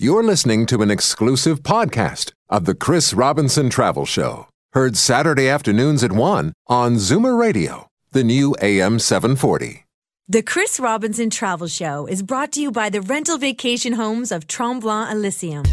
You're listening to an exclusive podcast of the Chris Robinson Travel Show, heard Saturday afternoons at 1 on Zoomer Radio, the new AM 740. The Chris Robinson Travel Show is brought to you by the rental vacation homes of Tremblant Elysium.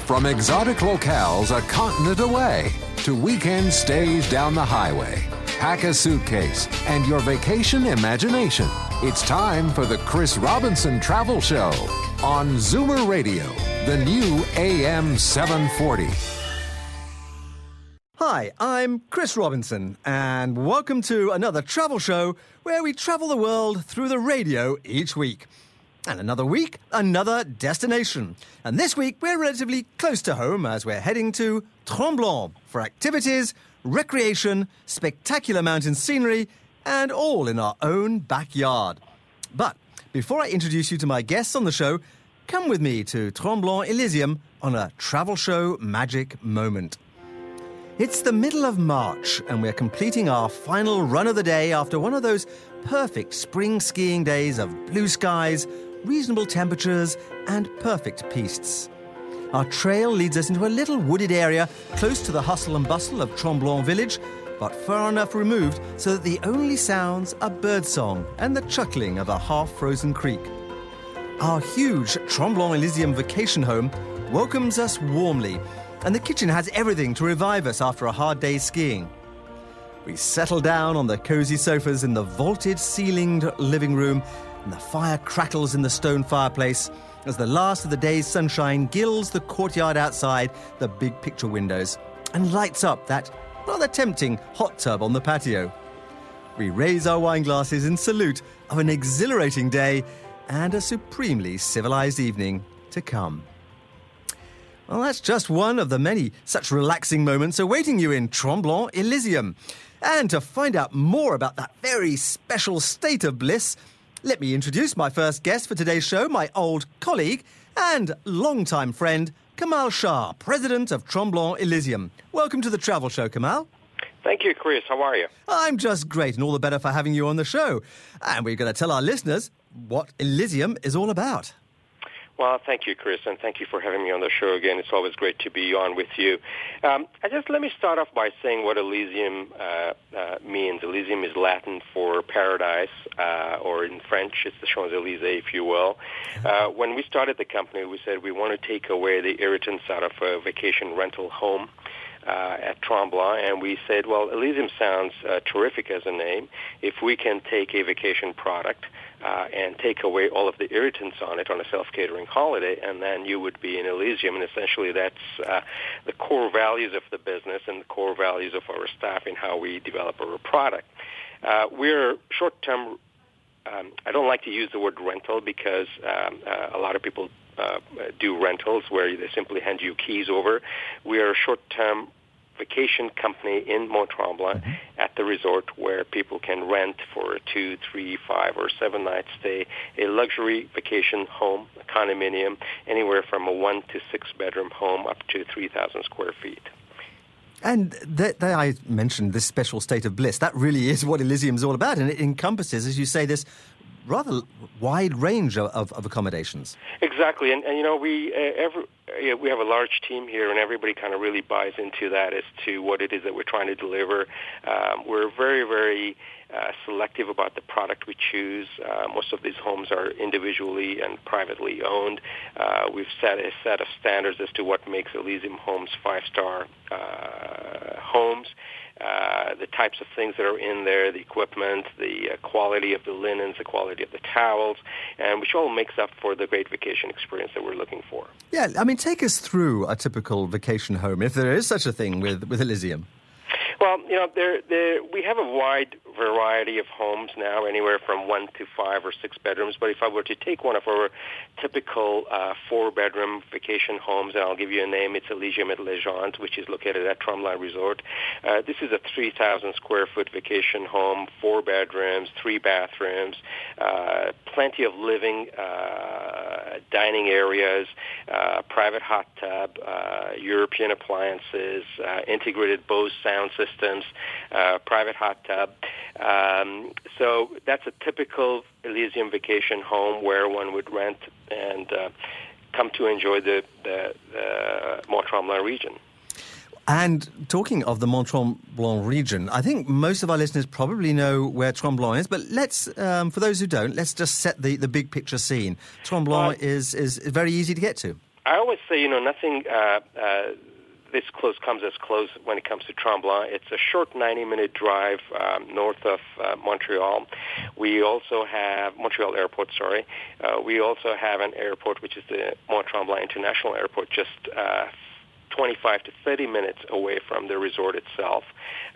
From exotic locales a continent away to weekend stays down the highway, pack a suitcase and your vacation imagination. It's time for the Chris Robinson Travel Show on Zoomer Radio, the new AM 740. Hi, I'm Chris Robinson, and welcome to another travel show where we travel the world through the radio each week. And another week, another destination. And this week, we're relatively close to home as we're heading to Tremblant for activities, recreation, spectacular mountain scenery, and all in our own backyard. But before I introduce you to my guests on the show, come with me to Tremblant Elysium on a travel show magic moment. It's the middle of March, and we're completing our final run of the day after one of those perfect spring skiing days of blue skies, reasonable temperatures, and perfect pistes. Our trail leads us into a little wooded area close to the hustle and bustle of Tremblant village, but far enough removed so that the only sounds are birdsong and the chuckling of a half frozen creek. Our huge Tremblant Elysium vacation home welcomes us warmly, and the kitchen has everything to revive us after a hard day's skiing. We settle down on the cozy sofas in the vaulted ceilinged living room, and the fire crackles in the stone fireplace as the last of the day's sunshine gilds the courtyard outside the big picture windows and lights up that rather tempting hot tub on the patio. We raise our wine glasses in salute of an exhilarating day and a supremely civilized evening to come. Well, that's just one of the many such relaxing moments awaiting you in Tremblant Elysium. And to find out more about that very special state of bliss, let me introduce my first guest for today's show, my old colleague and longtime friend, Kamal Shah, president of Tremblant Elysium. Welcome to the travel show, Kamal. Thank you, Chris. How are you? I'm just great, and all the better for having you on the show. And we're going to tell our listeners what Elysium is all about. Well, thank you, Chris, and thank you for having me on the show again. It's always great to be on with you. Um, I just let me start off by saying what Elysium uh, uh, means. Elysium is Latin for paradise, uh, or in French, it's the Champs Elysees, if you will. Uh, when we started the company, we said we want to take away the irritants out of a vacation rental home. Uh, at Tremblant, and we said, well, Elysium sounds uh, terrific as a name. If we can take a vacation product uh, and take away all of the irritants on it on a self-catering holiday, and then you would be in Elysium. And essentially, that's uh, the core values of the business and the core values of our staff in how we develop our product. Uh, we're short-term. Um, I don't like to use the word rental because um, uh, a lot of people uh, do rentals where they simply hand you keys over. We are short-term vacation company in Mont Tremblant mm-hmm. at the resort where people can rent for a two, three, five, or seven night stay a luxury vacation home, a condominium, anywhere from a one to six bedroom home up to 3,000 square feet. And that, that I mentioned this special state of bliss. That really is what Elysium is all about, and it encompasses, as you say, this rather wide range of, of, accommodations. Exactly, and, and you know we uh, every we have a large team here, and everybody kind of really buys into that as to what it is that we're trying to deliver. Um, we're very, very uh, selective about the product we choose. Uh, most of these homes are individually and privately owned. Uh, we've set a set of standards as to what makes Elysium Homes five-star uh, homes uh, the types of things that are in there, the equipment, the uh, quality of the linens, the quality of the towels, and which all makes up for the great vacation experience that we're looking for. Yeah, I mean, take us through a typical vacation home, if there is such a thing with, with Elysium. Well, you know, there, there, we have a wide variety of homes now, anywhere from one to five or six bedrooms. But if I were to take one of our typical uh, four-bedroom vacation homes, and I'll give you a name, it's Elysium at Legendre, which is located at Tremblant Resort. Uh, this is a 3,000 square foot vacation home, four bedrooms, three bathrooms, uh, plenty of living, uh, dining areas, uh, private hot tub, uh, European appliances, uh, integrated Bose sound systems, uh, private hot tub. Um, so that's a typical Elysium vacation home where one would rent and uh, come to enjoy the, the, the Mont Tremblant region. And talking of the Mont Tremblant region, I think most of our listeners probably know where Tremblant is, but let's, um, for those who don't, let's just set the, the big picture scene. Tremblant is, is very easy to get to. I always say, you know, nothing uh, uh, this close comes as close when it comes to Tremblant. It's a short 90-minute drive um, north of uh, Montreal. We also have Montreal Airport. Sorry, uh, we also have an airport which is the Mont Tremblant International Airport, just uh, 25 to 30 minutes away from the resort itself.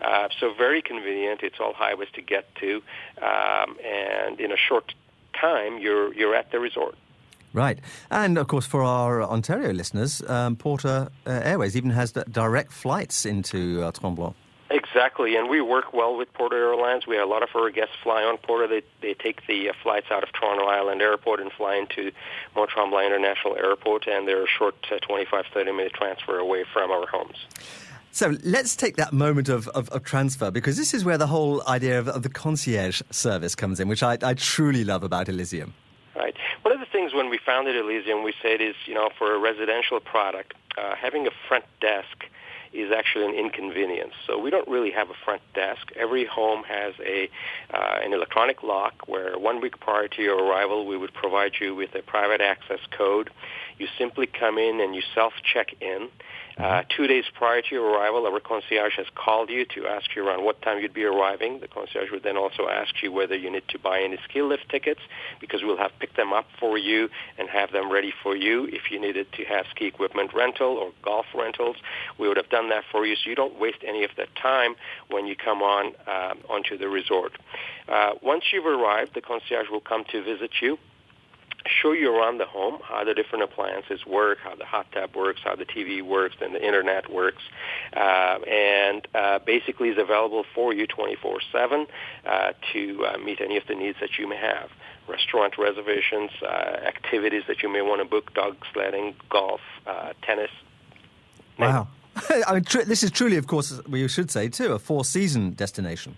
Uh, so very convenient. It's all highways to get to, um, and in a short time, you're you're at the resort. Right. And of course, for our Ontario listeners, um, Porter uh, Airways even has direct flights into uh, Tremblant. Exactly, and we work well with Porter Airlines. We have a lot of our guests fly on Porter. They they take the uh, flights out of Toronto Island Airport and fly into Mont Tremblant International Airport, and they're a short uh, 25, 30 minute transfer away from our homes. So let's take that moment of, of, of, transfer because this is where the whole idea of, of the concierge service comes in, which I, I truly love about Elysium. Right. One of the things when we founded Elysium, we said is, you know, for a residential product, uh, having a front desk is actually an inconvenience. So we don't really have a front desk. Every home has a uh, an electronic lock where one week prior to your arrival, we would provide you with a private access code. You simply come in and you self-check in. Uh, two days prior to your arrival, our concierge has called you to ask you around what time you'd be arriving. The concierge would then also ask you whether you need to buy any ski lift tickets because we'll have picked them up for you and have them ready for you. If you needed to have ski equipment rental or golf rentals, we would have done that for you so you don't waste any of that time when you come on um, onto the resort. Uh, once you've arrived, the concierge will come to visit you show you around the home how the different appliances work, how the hot tub works, how the TV works, and the internet works, uh, and uh, basically is available for you 24/7 uh, to uh, meet any of the needs that you may have. Restaurant reservations, uh, activities that you may want to book, dog sledding, golf, uh, tennis. Wow. I mean, tr- this is truly, of course, we should say too, a four-season destination.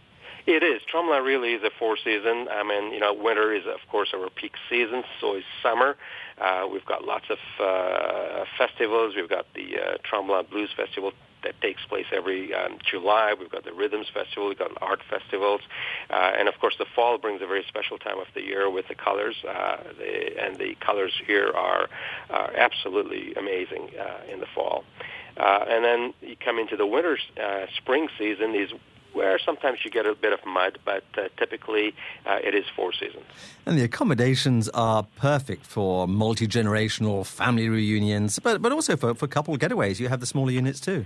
It is. Tremblant really is a four season. I mean, you know, winter is of course our peak season. So is summer. Uh, we've got lots of uh, festivals. We've got the uh, Tremblant Blues Festival that takes place every um, July. We've got the Rhythms Festival. We've got art festivals, uh, and of course, the fall brings a very special time of the year with the colors. Uh, the, and the colors here are, are absolutely amazing uh, in the fall. Uh, and then you come into the winter, uh, spring season. These where sometimes you get a bit of mud, but uh, typically uh, it is four seasons. And the accommodations are perfect for multi generational family reunions, but but also for, for couple getaways. You have the smaller units too.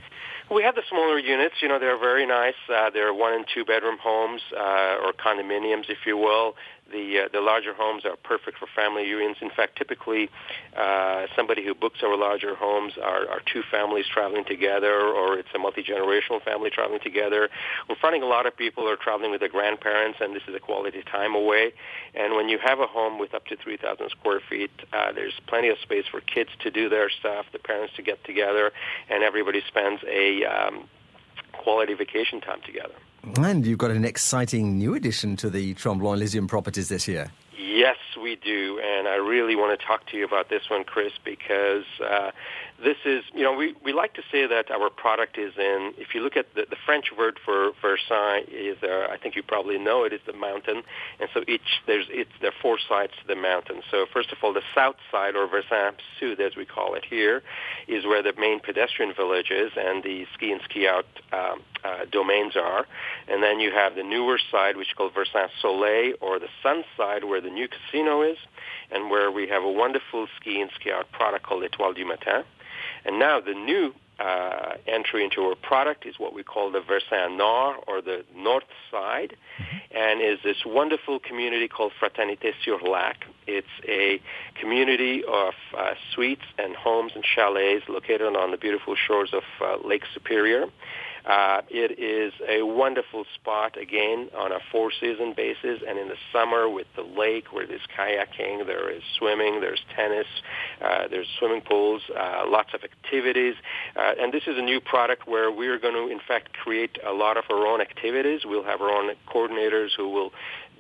We have the smaller units. You know, they're very nice. Uh, they're one and two bedroom homes uh, or condominiums, if you will the uh, the larger homes are perfect for family reunions. In fact, typically, uh, somebody who books our larger homes are, are two families traveling together, or it's a multi generational family traveling together. We're finding a lot of people are traveling with their grandparents, and this is a quality time away. And when you have a home with up to 3,000 square feet, uh, there's plenty of space for kids to do their stuff, the parents to get together, and everybody spends a um, quality vacation time together. And you've got an exciting new addition to the Tremblant Elysium properties this year. Yes, we do, and I really want to talk to you about this one, Chris, because uh, this is, you know, we, we like to say that our product is in, if you look at the, the French word for versant is, uh, I think you probably know it, is the mountain. And so each, there's, it's, there are four sides to the mountain. So first of all, the south side, or Versant Sud, as we call it here, is where the main pedestrian village is and the ski and ski out um, uh, domains are. And then you have the newer side, which is called Versant Soleil, or the sun side, where the new casino is, and where we have a wonderful ski and ski out product called Etoile du Matin. And now the new uh, entry into our product is what we call the Versant Nord or the north side mm-hmm. and is this wonderful community called Fraternité sur Lac. It's a community of uh, suites and homes and chalets located on the beautiful shores of uh, Lake Superior. Uh, it is a wonderful spot, again, on a four-season basis, and in the summer with the lake where there's kayaking, there is swimming, there's tennis, uh, there's swimming pools, uh, lots of activities. Uh, and this is a new product where we're going to, in fact, create a lot of our own activities. We'll have our own coordinators who will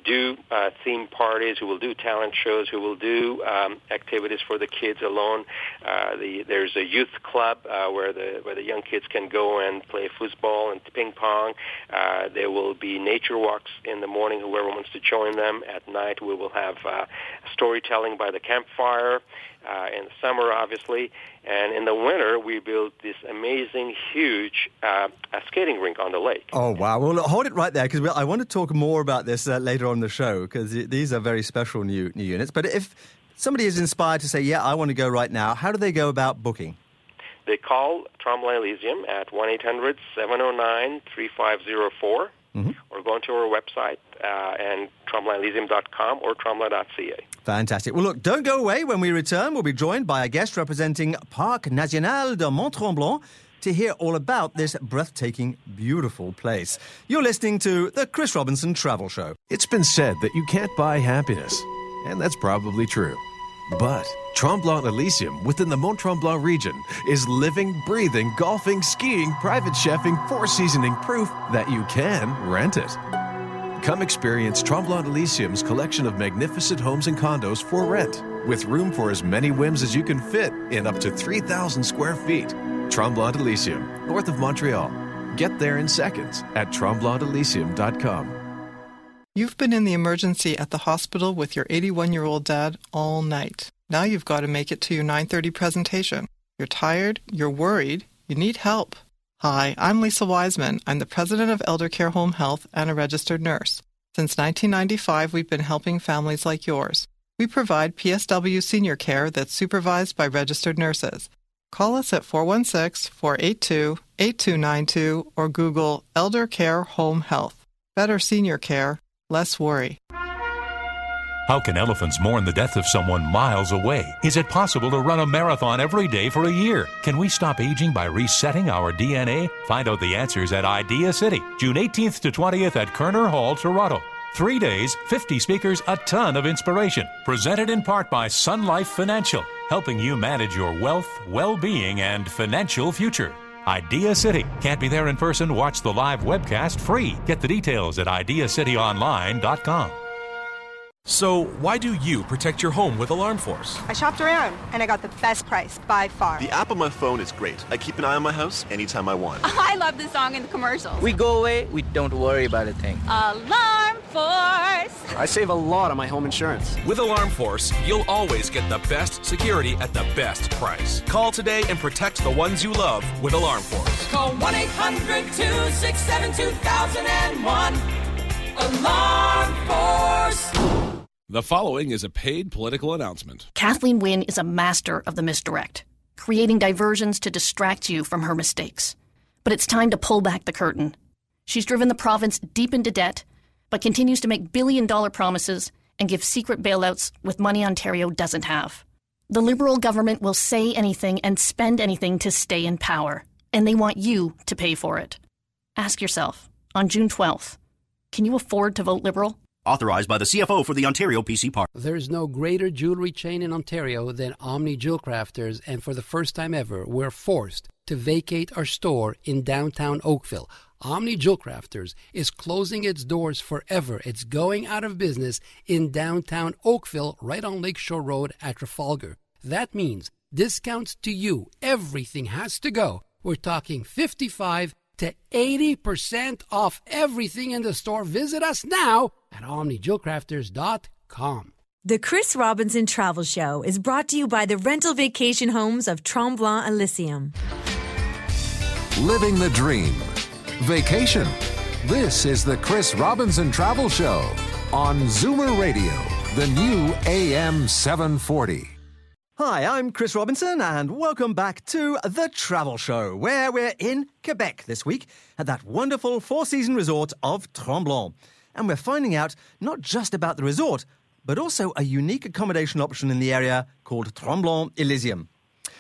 do uh, theme parties, who will do talent shows, who will do um, activities for the kids alone. Uh, the, there's a youth club uh, where the where the young kids can go and play football and ping pong. Uh, there will be nature walks in the morning. Whoever wants to join them. At night, we will have uh, storytelling by the campfire. Uh, in the summer, obviously, and in the winter, we built this amazing, huge uh, skating rink on the lake. Oh wow! Well, hold it right there because I want to talk more about this uh, later on the show because these are very special new new units. But if somebody is inspired to say, "Yeah, I want to go right now," how do they go about booking? They call Tremblant Elysium at one 709 3504 mm-hmm. or go onto our website uh, and tremblantelysium.com or tremblant.ca. Fantastic. Well, look, don't go away. When we return, we'll be joined by a guest representing Parc National de Mont-Tremblant to hear all about this breathtaking, beautiful place. You're listening to the Chris Robinson Travel Show. It's been said that you can't buy happiness, and that's probably true. But Tremblant Elysium within the Mont Tremblant region is living, breathing, golfing, skiing, private chefing, four seasoning proof that you can rent it. Come experience Tremblant Elysium's collection of magnificent homes and condos for rent, with room for as many whims as you can fit in up to 3,000 square feet. Tremblant Elysium, north of Montreal. Get there in seconds at tremblantelysium.com. You've been in the emergency at the hospital with your 81-year-old dad all night. Now you've got to make it to your 9:30 presentation. You're tired, you're worried, you need help. Hi, I'm Lisa Wiseman. I'm the president of Elder Care Home Health and a registered nurse. Since 1995, we've been helping families like yours. We provide PSW senior care that's supervised by registered nurses. Call us at 416-482-8292 or Google Elder Care Home Health. Better senior care less worry. How can elephants mourn the death of someone miles away? Is it possible to run a marathon every day for a year? Can we stop aging by resetting our DNA? Find out the answers at Idea City, June 18th to 20th at Koerner Hall, Toronto. Three days, 50 speakers, a ton of inspiration. Presented in part by Sun Life Financial, helping you manage your wealth, well being, and financial future. Idea City. Can't be there in person? Watch the live webcast free. Get the details at ideacityonline.com. So, why do you protect your home with Alarm Force? I shopped around and I got the best price by far. The app on my phone is great. I keep an eye on my house anytime I want. I love the song in the commercials. We go away, we don't worry about a thing. Alarm Force! I save a lot on my home insurance. With Alarm Force, you'll always get the best security at the best price. Call today and protect the ones you love with Alarm Force. Call 1 800 267 2001. Alarm Force! The following is a paid political announcement. Kathleen Wynne is a master of the misdirect, creating diversions to distract you from her mistakes. But it's time to pull back the curtain. She's driven the province deep into debt, but continues to make billion dollar promises and give secret bailouts with money Ontario doesn't have. The Liberal government will say anything and spend anything to stay in power, and they want you to pay for it. Ask yourself on June 12th can you afford to vote Liberal? Authorized by the CFO for the Ontario PC Park. There's no greater jewelry chain in Ontario than Omni Jewel Crafters, and for the first time ever, we're forced to vacate our store in downtown Oakville. Omni Jewel Crafters is closing its doors forever. It's going out of business in downtown Oakville, right on Lakeshore Road at Trafalgar. That means discounts to you. Everything has to go. We're talking 55 to 80% off everything in the store. Visit us now at omnijewelcrafters.com. The Chris Robinson Travel Show is brought to you by the rental vacation homes of Tremblant Elysium. Living the dream. Vacation. This is the Chris Robinson Travel Show on Zoomer Radio, the new AM 740. Hi, I'm Chris Robinson, and welcome back to The Travel Show, where we're in Quebec this week at that wonderful four season resort of Tremblant. And we're finding out not just about the resort, but also a unique accommodation option in the area called Tremblant Elysium.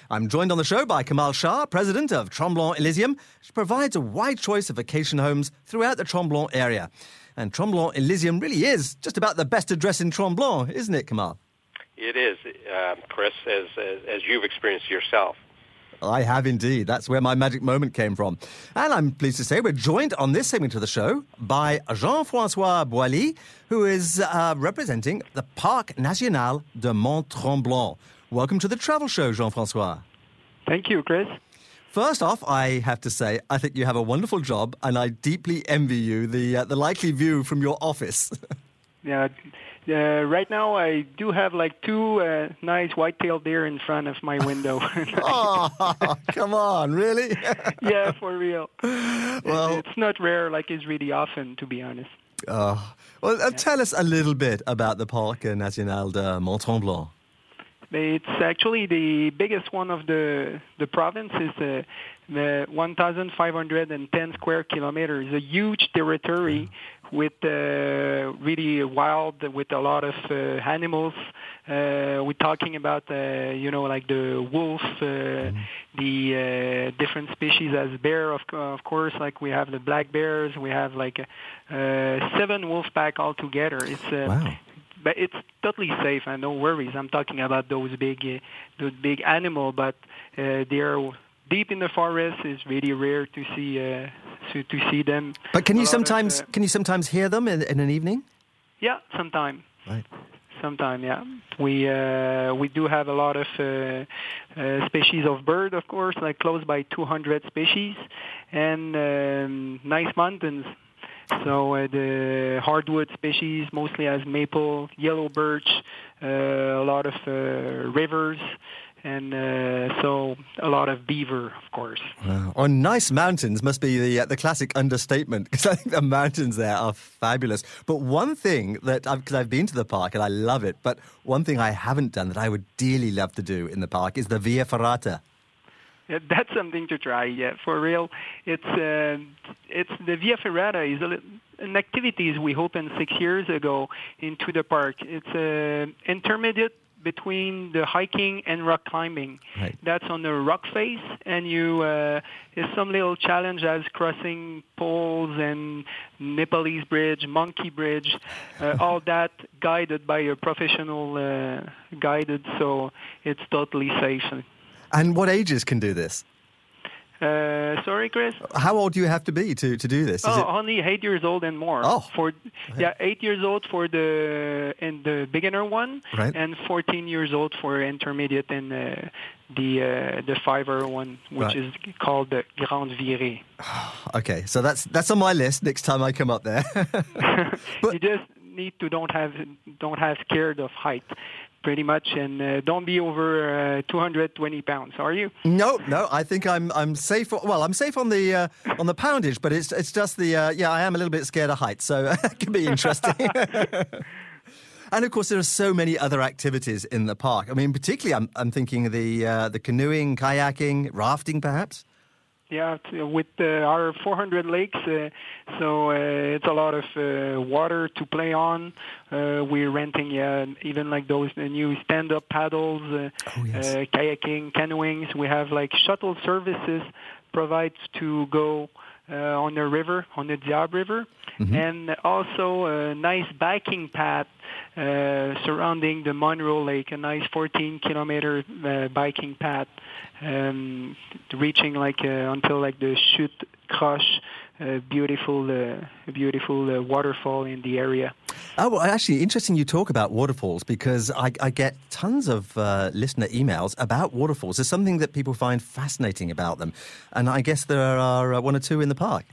I'm joined on the show by Kamal Shah, president of Tremblant Elysium, which provides a wide choice of vacation homes throughout the Tremblant area. And Tremblant Elysium really is just about the best address in Tremblant, isn't it, Kamal? It is, uh, Chris, as, as, as you've experienced yourself. I have indeed. That's where my magic moment came from. And I'm pleased to say we're joined on this segment of the show by Jean Francois Boilly, who is uh, representing the Parc National de Mont Tremblant. Welcome to the travel show, Jean Francois. Thank you, Chris. First off, I have to say, I think you have a wonderful job, and I deeply envy you the, uh, the likely view from your office. yeah, uh, right now, I do have like two uh, nice white-tailed deer in front of my window. oh, come on, really? yeah, for real. Well, it's not rare, like it's really often, to be honest. Uh, well, uh, yeah. tell us a little bit about the Parc National de Mont Tremblant. It's actually the biggest one of the the province. is uh, the 1,510 square kilometers, a huge territory with uh, really wild, with a lot of uh, animals. Uh, we're talking about, uh, you know, like the wolf, uh, mm-hmm. the uh, different species as bear, of, of course. Like we have the black bears, we have like uh, seven wolf pack altogether. It's uh, wow but it's totally safe and no worries. I'm talking about those big, uh, those big animal, but uh, they're deep in the forest. It's really rare to see uh, to, to see them. But can you sometimes of, uh, can you sometimes hear them in, in an evening? Yeah, sometime. Right. Sometime, yeah. We uh, we do have a lot of uh, uh, species of bird, of course, like close by 200 species, and um, nice mountains. So uh, the hardwood species mostly as maple, yellow birch, uh, a lot of uh, rivers, and uh, so a lot of beaver, of course. Wow. On nice mountains must be the uh, the classic understatement because I think the mountains there are fabulous. But one thing that because I've, I've, been to the park and I love it, but one thing I haven't done that I would dearly love to do in the park is the Via Ferrata. Yeah, that's something to try. Yeah, for real. It's uh, it's the Via Ferrata is a, an activities we opened six years ago into the park. It's an intermediate between the hiking and rock climbing. Right. That's on the rock face, and you uh, there's some little challenge as crossing poles and Nepalese bridge, monkey bridge, uh, all that guided by a professional uh, guided, so it's totally safe. And what ages can do this? Uh, sorry, Chris. How old do you have to be to, to do this? Is oh, it... only eight years old and more. Oh, for yeah, eight years old for the and the beginner one, right. and fourteen years old for intermediate and uh, the uh, the fiver one, which right. is called the Grande Virée. okay, so that's that's on my list next time I come up there. but, you just need to don't have don't have scared of height pretty much, and uh, don't be over uh, 220 pounds. Are you? No, no. I think I'm I'm safe. Well, I'm safe on the uh, on the poundage, but it's it's just the uh, yeah. I am a little bit scared of heights, so it could be interesting. and of course, there are so many other activities in the park. I mean, particularly, I'm I'm thinking the uh, the canoeing, kayaking, rafting, perhaps. Yeah, with uh, our 400 lakes, uh, so uh, it's a lot of uh, water to play on. Uh, we're renting, yeah, even like those new stand-up paddles, uh, oh, yes. uh, kayaking, canoeing. We have like shuttle services provides to go uh, on the river, on the Diable River, mm-hmm. and also a nice biking path uh, surrounding the Monroe Lake, a nice 14 kilometer uh, biking path um, reaching like uh, until like the Chute Croche, uh, beautiful, uh, beautiful uh, waterfall in the area. Oh, well, actually, interesting you talk about waterfalls because I, I get tons of uh, listener emails about waterfalls. There's something that people find fascinating about them, and I guess there are uh, one or two in the park.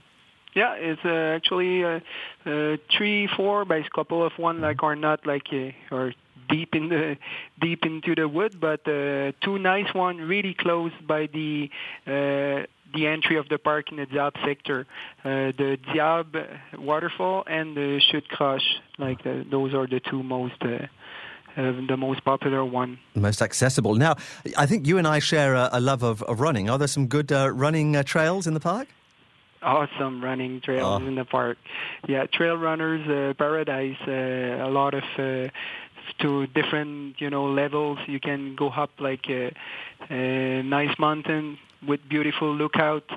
Yeah, it's uh, actually uh, uh, three, four, but a couple of one like are not like uh, or deep in the deep into the wood, but uh, two nice one really close by the uh, the entry of the park in the Diable sector, uh, the Diable waterfall and the Chute Croche. Like the, those are the two most. Uh, uh, the most popular one. Most accessible. Now, I think you and I share a, a love of, of, running. Are there some good uh, running uh, trails in the park? Awesome running trails oh. in the park. Yeah, Trail Runners uh, Paradise. Uh, a lot of to different you know levels. You can go up like a, a nice mountain with beautiful lookout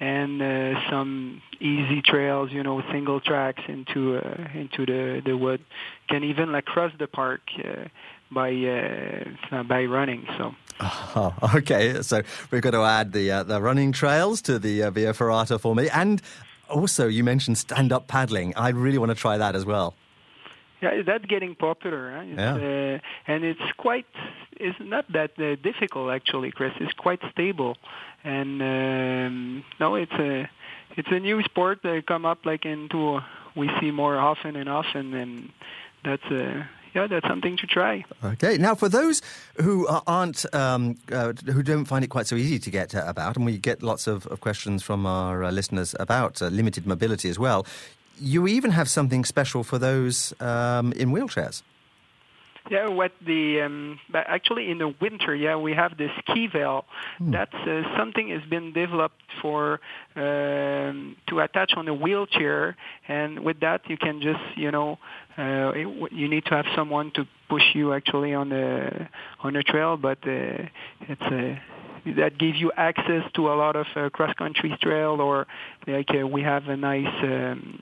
and uh, some easy trails, you know, single tracks into uh, into the the wood. Can even like cross the park uh, by uh, by running. So. Oh, okay, so we've got to add the uh, the running trails to the uh, Via Ferrata for me, and also you mentioned stand up paddling. I really want to try that as well. Yeah, that's getting popular, huh? yeah. Uh, and it's quite it's not that uh, difficult actually, Chris. It's quite stable, and um, no, it's a it's a new sport that come up like into we see more often and often, and that's a yeah, that's something to try. Okay. Now, for those who aren't, um, uh, who don't find it quite so easy to get uh, about, and we get lots of, of questions from our uh, listeners about uh, limited mobility as well, you even have something special for those um, in wheelchairs. Yeah, what the um, actually in the winter, yeah, we have the ski veil. Hmm. That's uh, something has been developed for um, to attach on a wheelchair, and with that you can just you know uh, it, you need to have someone to push you actually on the on the trail, but uh, it's a uh, that gives you access to a lot of uh, cross country trail or like uh, we have a nice um,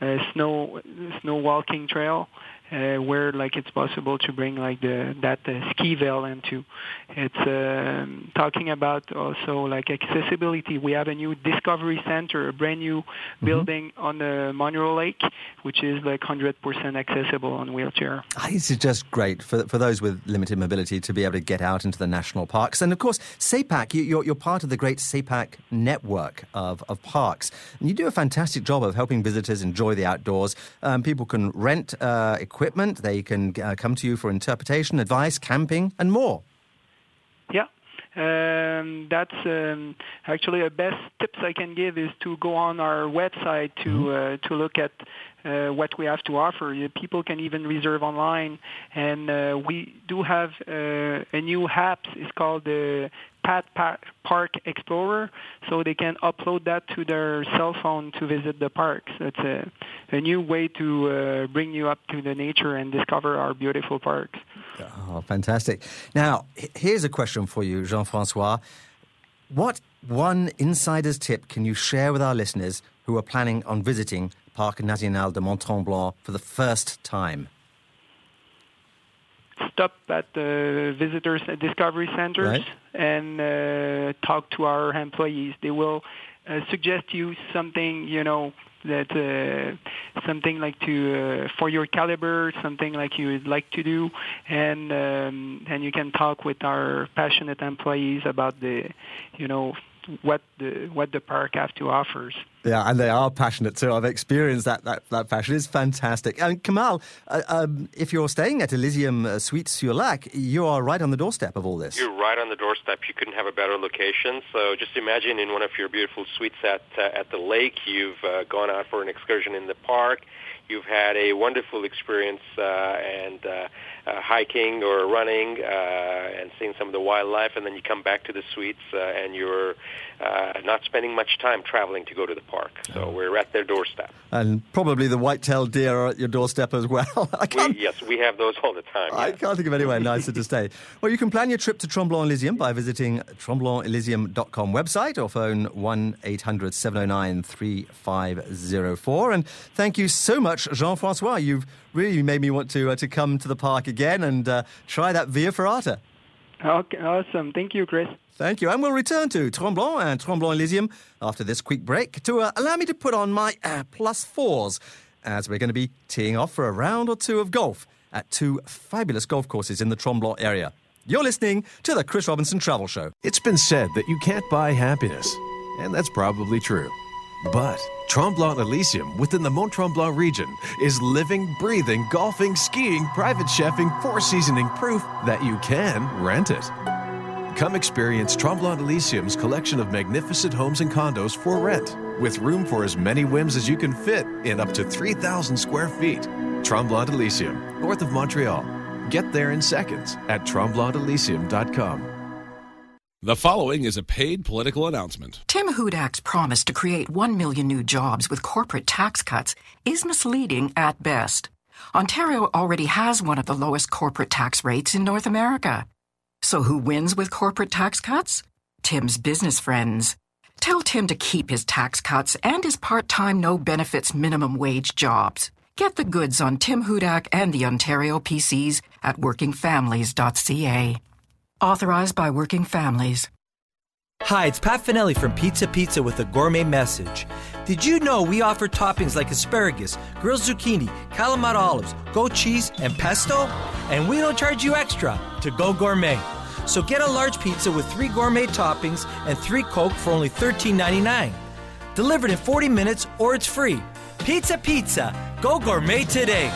Uh, snow snow walking trail uh, where like it's possible to bring like the that uh, ski veil into. It's um, talking about also like accessibility. We have a new discovery center, a brand new mm-hmm. building on the Monroe Lake, which is like 100% accessible on wheelchair. This is just great for for those with limited mobility to be able to get out into the national parks. And of course, Sépaq, you, are you're part of the great Sépaq network of, of parks. And you do a fantastic job of helping visitors enjoy the outdoors. Um, people can rent uh, equipment. They can uh, come to you for interpretation, advice, camping, and more. Yeah. Um, that's um, actually the best tips I can give is to go on our website to mm-hmm. uh, to look at uh, what we have to offer. People can even reserve online, and uh, we do have uh, a new app. It's called the Pat Park Explorer, so they can upload that to their cell phone to visit the parks. It's a, a new way to uh, bring you up to the nature and discover our beautiful parks. Oh, fantastic! Now, here's a question for you, Jean-Francois. What one insider's tip can you share with our listeners who are planning on visiting Parc National de Mont-Tremblant for the first time? Stop at the visitors discovery centers right. And uh, talk to our employees. They will uh, suggest you something, you know, that uh, something like to uh, for your caliber, something like you would like to do, and um, and you can talk with our passionate employees about the, you know, what the what the park have to offers. Yeah, and they are passionate too. I've experienced that that, that passion. It's fantastic. And Kamal, uh, um, if you're staying at Elysium uh, Suites sur Lac, you are right on the doorstep of all this. You're right on the doorstep. You couldn't have a better location. So just imagine in one of your beautiful suites at uh, at the lake, you've uh, gone out for an excursion in the park. You've had a wonderful experience uh, and uh, hiking or running uh, and seeing some of the wildlife, and then you come back to the suites uh, and you're uh, not spending much time traveling to go to the park. So oh. we're at their doorstep. And probably the white-tailed deer are at your doorstep as well. I can't, we, yes, we have those all the time. I yes. can't think of anywhere nicer to stay. Well, you can plan your trip to Tremblant Elysium by visiting tremblantelysium.com website or phone 1-800-709-3504. And thank you so much, Jean-Francois. You've really made me want to, uh, to come to the park again and uh, try that Via Ferrata. Okay, awesome. Thank you, Chris. Thank you. And we'll return to Tremblant and Tremblant Elysium after this quick break to uh, allow me to put on my uh, plus fours as we're going to be teeing off for a round or two of golf at two fabulous golf courses in the Tremblant area. You're listening to the Chris Robinson Travel Show. It's been said that you can't buy happiness, and that's probably true. But Tremblant Elysium within the Mont Tremblant region is living, breathing, golfing, skiing, private chefing, four seasoning proof that you can rent it. Come experience Tremblant Elysium's collection of magnificent homes and condos for rent, with room for as many whims as you can fit in up to 3,000 square feet. Tremblant Elysium, north of Montreal. Get there in seconds at tremblantelysium.com. The following is a paid political announcement. Tim Hudak's promise to create 1 million new jobs with corporate tax cuts is misleading at best. Ontario already has one of the lowest corporate tax rates in North America. So who wins with corporate tax cuts? Tim's business friends. Tell Tim to keep his tax cuts and his part-time no benefits minimum wage jobs. Get the goods on Tim Hudak and the Ontario PCs at workingfamilies.ca. Authorized by Working Families. Hi, it's Pat Finelli from Pizza Pizza with a gourmet message. Did you know we offer toppings like asparagus, grilled zucchini, Kalamata olives, goat cheese, and pesto? And we don't charge you extra to go gourmet. So get a large pizza with three gourmet toppings and three Coke for only $13.99. Delivered in 40 minutes or it's free. Pizza Pizza. Go gourmet today.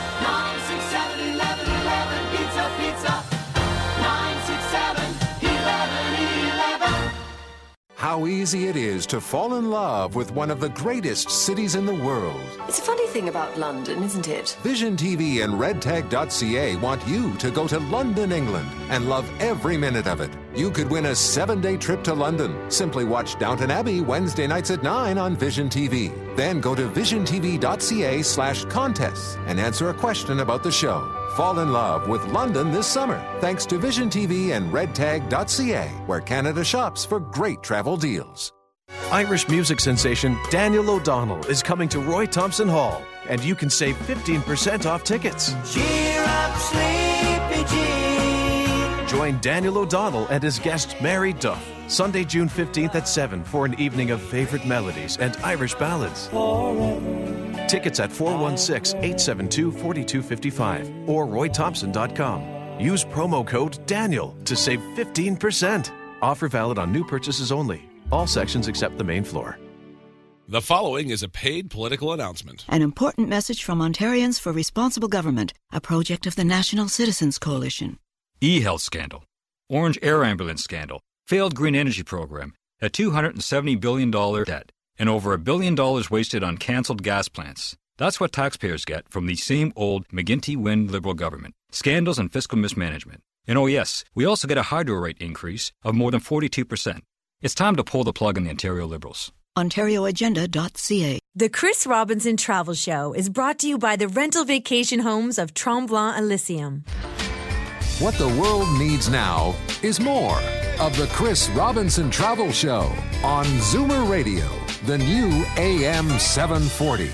How easy it is to fall in love with one of the greatest cities in the world. It's a funny thing about London, isn't it? Vision TV and redtag.ca want you to go to London, England and love every minute of it. You could win a seven day trip to London. Simply watch Downton Abbey Wednesday nights at 9 on Vision TV. Then go to visiontv.ca slash contests and answer a question about the show. Fall in love with London this summer thanks to Vision TV and redtag.ca, where Canada shops for great travel deals. Irish music sensation Daniel O'Donnell is coming to Roy Thomson Hall, and you can save 15% off tickets. Cheer up, Sleepy Jean. Join Daniel O'Donnell and his guest Mary Duff Sunday, June 15th at 7 for an evening of favorite melodies and Irish ballads. Tickets at 416 872 4255 or roythomson.com. Use promo code DANIEL to save 15%. Offer valid on new purchases only. All sections except the main floor. The following is a paid political announcement. An important message from Ontarians for Responsible Government, a project of the National Citizens Coalition. E-health scandal, Ornge Air Ambulance scandal, failed green energy program, a $270 billion debt, and over a billion dollars wasted on cancelled gas plants. That's what taxpayers get from the same old McGuinty Wynne Liberal government. Scandals and fiscal mismanagement. And oh yes, we also get a hydro rate increase of more than 42%. It's time to pull the plug on the Ontario Liberals. OntarioAgenda.ca. The Chris Robinson Travel Show is brought to you by the rental vacation homes of Tremblant Elysium. What the world needs now is more of the Chris Robinson Travel Show on Zoomer Radio, the new AM 740.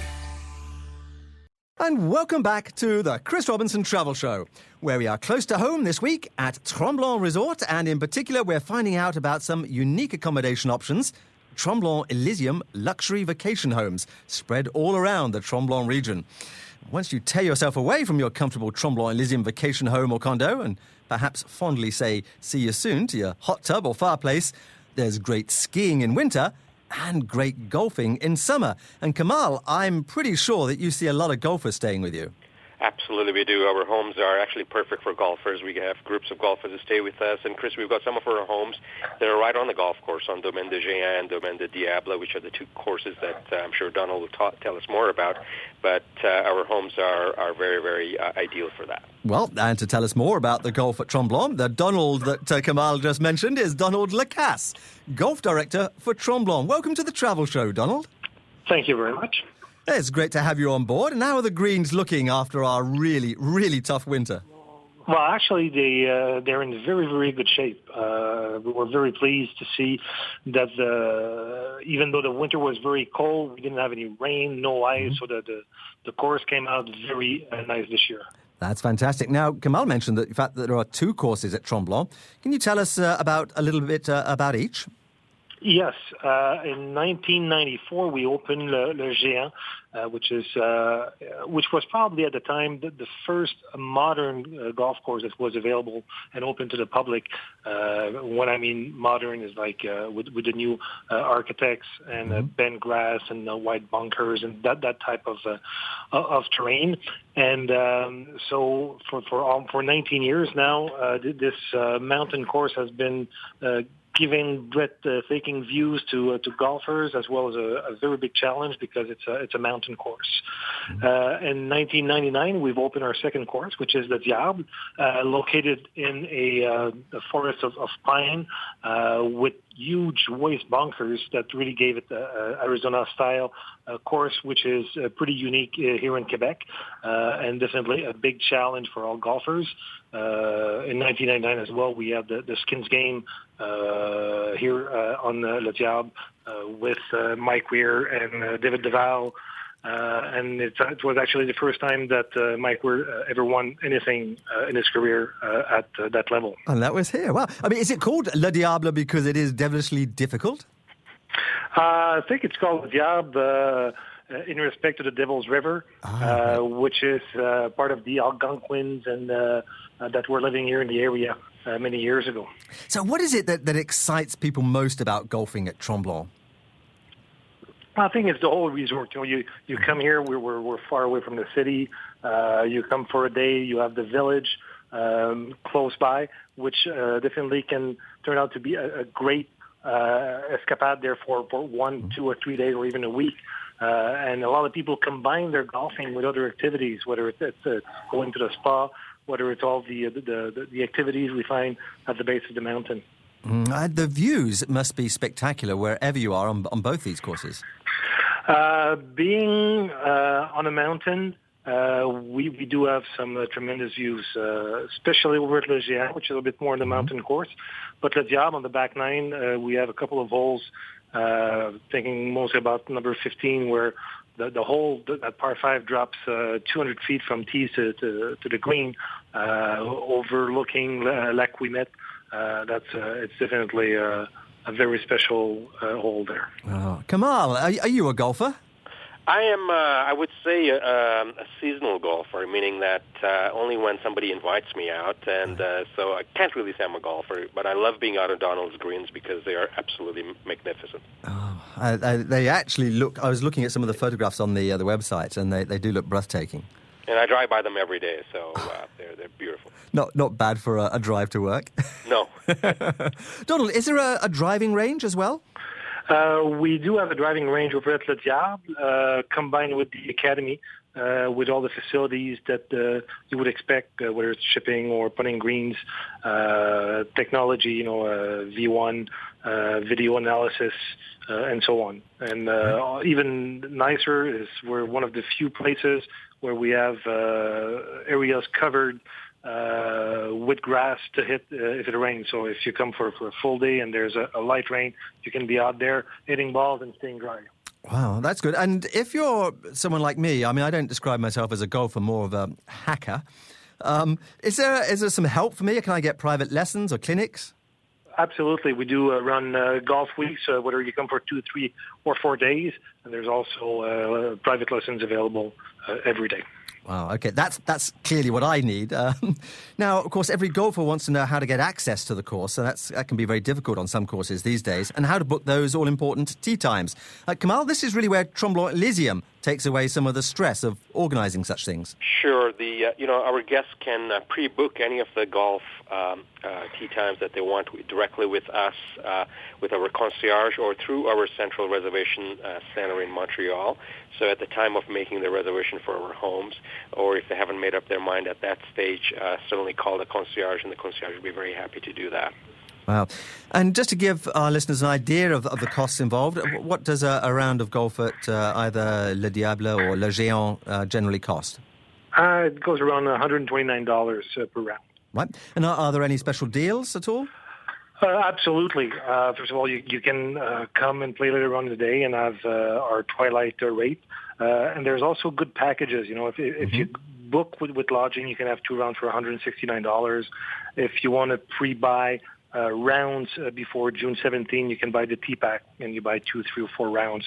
And welcome back to the Chris Robinson Travel Show, where we are close to home this week at Tremblant Resort, and in particular, we're finding out about some unique accommodation options. Tremblant Elysium luxury vacation homes spread all around the Tremblant region. Once you tear yourself away from your comfortable Tremblant Elysium vacation home or condo and perhaps fondly say, see you soon to your hot tub or fireplace, there's great skiing in winter and great golfing in summer. And Kamal, I'm pretty sure that you see a lot of golfers staying with you. Absolutely, we do. Our homes are actually perfect for golfers. We have groups of golfers who stay with us. And Chris, we've got some of our homes that are right on the golf course on Domaine de Géant and Domaine de Diable, which are the two courses that uh, I'm sure Donald will ta- tell us more about. But uh, our homes are, are very, very uh, ideal for that. Well, and to tell us more about the golf at Tremblant, the Donald that uh, Kamal just mentioned is Donald Lacasse, Golf Director for Tremblant. Welcome to the Travel Show, Donald. Thank you very much. It's great to have you on board. And how are the greens looking after our really, really tough winter? Well, actually, they uh, they're in very very good shape. Uh, we were very pleased to see that the, even though the winter was very cold, we didn't have any rain, no ice, mm-hmm. so that the the course came out very uh, nice this year. That's fantastic. Now, Kamal mentioned that the fact that there are two courses at Tremblant. Can you tell us uh, about a little bit uh, about each? Yes, uh, in 1994 we opened Le, Le Géant, uh, which is uh, which was probably at the time the, the first modern uh, golf course that was available and open to the public. Uh, when I mean modern is like uh, with, with the new architects and mm-hmm. bent grass and white bunkers and that that type of of terrain. And um, so for for um, for 19 years now, this mountain course has been giving breathtaking views to uh, to golfers as well as a, a, very big challenge because it's a it's a mountain course. Uh, in 1999, we've opened our second course, which is the Diable, uh, located in a, uh, a forest of, of pine uh, with huge waste bunkers that really gave it the Arizona style uh, course, which is uh, pretty unique uh, here in Quebec, uh, and definitely a big challenge for all golfers. Uh, in 1999 as well, we had the, the skins game uh, here on uh, Le Diable with Mike Weir and David Duval. Uh, and it, it was actually the first time that uh, Mike Weir uh, ever won anything uh, in his career uh, at uh, that level. And that was here. Wow. I mean, is it called Le Diable because it is devilishly difficult? Uh, I think it's called Le Diable uh, in respect to the Devil's River, uh, which is uh, part of the Algonquins and uh, uh, that were living here in the area uh, many years ago. So, what is it that, that excites people most about golfing at Tremblant? I think it's the whole resort. You know, you you come here. We're we're, we're far away from the city. Uh, you come for a day. You have the village um, close by, which uh, definitely can turn out to be a, a great uh, escapade there for, for one, two, or three days, or even a week. Uh, and a lot of people combine their golfing with other activities, whether it's, it's uh, going to the spa, whether it's all the, the, the the activities we find at the base of the mountain. Mm, uh, the views must be spectacular wherever you are on, on both these courses. Uh, being uh, on a mountain, uh, we, we do have some uh, tremendous views, uh, especially over at Le Géant, which is a bit more in the mountain course. But Le Diable on the back nine, uh, we have a couple of holes, uh, thinking mostly about number 15, where the, the hole, that par 5 drops uh, 200 feet from tee to, to, to the green, uh, overlooking uh, Ouimet. Uh, that's, uh, it's definitely uh, a very special uh, hole there. Oh. Kamal, are, are you a golfer? I am, uh, I would say, uh, um, a seasonal golfer, meaning that uh, only when somebody invites me out. And uh, so I can't really say I'm a golfer, but I love being out on Donald's greens because they are absolutely magnificent. Oh, I, I, they actually look. I was looking at some of the photographs on the uh, the website, and they, they do look breathtaking. And I drive by them every day, so uh, they're they're beautiful. Not not bad for a, a drive to work. No. Donald, is there a, a driving range as well? Uh, we do have a driving range over at Le Diable, uh, combined with the academy, uh, with all the facilities that uh, you would expect, uh, whether it's shipping or putting greens, uh, technology, you know, uh, V1, uh, video analysis, uh, and so on. And uh, even nicer is we're one of the few places where we have uh, areas covered uh, with grass to hit uh, if it rains. So if you come for, for a full day and there's a, a light rain, you can be out there hitting balls and staying dry. Wow, that's good. And if you're someone like me, I mean, I don't describe myself as a golfer, more of a hacker. Um, is there is there some help for me? Can I get private lessons or clinics? Absolutely, we do uh, run uh, golf weeks, uh, whether you come for two, three, or four days, and there's also uh, private lessons available uh, every day. Wow. Okay, that's that's clearly what I need. Um, now, of course, every golfer wants to know how to get access to the course, so that's that can be very difficult on some courses these days, and how to book those all important tee times. Uh, Kamal, this is really where Tremblant Elysium takes away some of the stress of organising such things. Sure. The uh, you know our guests can uh, pre-book any of the golf um, uh, tee times that they want directly with us, uh, with our concierge, or through our central reservation uh, center in Montreal. So at the time of making the reservation for our homes, or if they haven't made up their mind at that stage, uh, certainly call the concierge, and the concierge will be very happy to do that. Wow. And just to give our listeners an idea of, of the costs involved, what does a, a round of golf at uh, either Le Diable or Le Géant uh, generally cost? Uh, it goes around $129 uh, per round. Right. And are, are, there any special deals at all? Uh, absolutely. Uh, first of all, you, you can uh, come and play later on in the day and have uh, our twilight uh, rate. Uh, and there's also good packages. You know, if, if mm-hmm. you book with, with lodging, you can have two rounds for $169. If you want to pre-buy uh, rounds uh, before June 17, you can buy the T-Pack and you buy two, three, or four rounds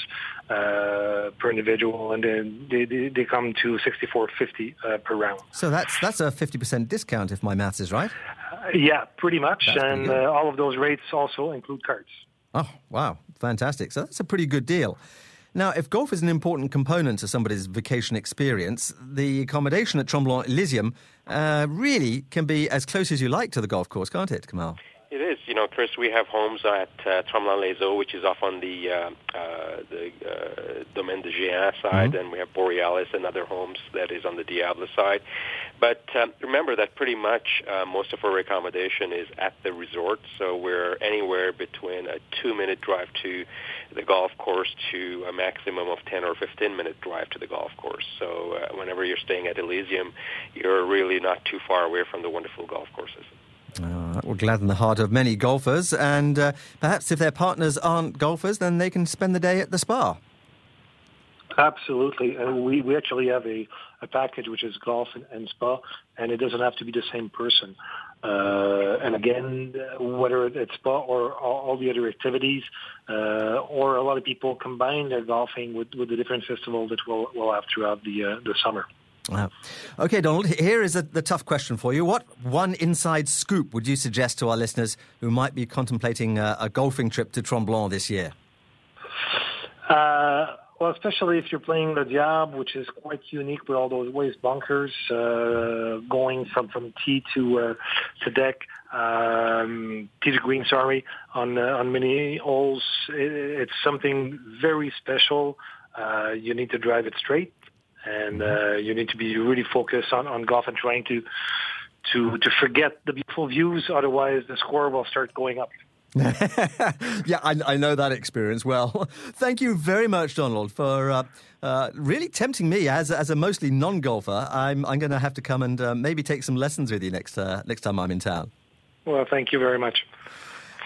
uh, per individual, and then they, they, they come to 64.50 uh, per round. So that's that's a 50% discount if my maths is right. Uh, yeah, pretty much, that's and pretty uh, all of those rates also include cards. Oh wow, fantastic! So that's a pretty good deal. Now, if golf is an important component to somebody's vacation experience, the accommodation at Tremblant Elysium really can be as close as you like to the golf course, can't it, Kamal? It is. You know, Chris, we have homes at uh, Tremblant-les-Eaux, which is off on the uh, uh, the uh, Domaine de Géant side, Mhm. and we have Borealis and other homes that is on the Diable side. But um, remember that pretty much uh, most of our accommodation is at the resort, so we're anywhere between a two-minute drive to the golf course to a maximum of 10 or 15-minute drive to the golf course. So uh, whenever you're staying at Elysium, you're really not too far away from the wonderful golf courses. Uh, that will gladden the heart of many golfers, and uh, perhaps if their partners aren't golfers, then they can spend the day at the spa. Absolutely, and we, we actually have a, a package which is golf and, and spa, and it doesn't have to be the same person. Uh, and again, uh, whether it's spa or all, all the other activities, uh, or a lot of people combine their golfing with, with the different festival that we'll, we'll have throughout the uh, the summer. Wow. Okay, Donald, here is a, the tough question for you. What one inside scoop would you suggest to our listeners who might be contemplating a, a golfing trip to Tremblant this year? Uh, well, especially if you're playing the Diable, which is quite unique with all those waste bunkers uh, going from from tee to uh, to deck, um, to green. Sorry, on uh, on many holes, it, it's something very special. Uh, you need to drive it straight, and uh, you need to be really focused on, on golf and trying to to to forget the beautiful views. Otherwise, the score will start going up. yeah, I, I know that experience well. Thank you very much, Donald, for uh, uh, really tempting me as as a mostly non-golfer. I'm I'm going to have to come and uh, maybe take some lessons with you next uh, next time I'm in town. Well, thank you very much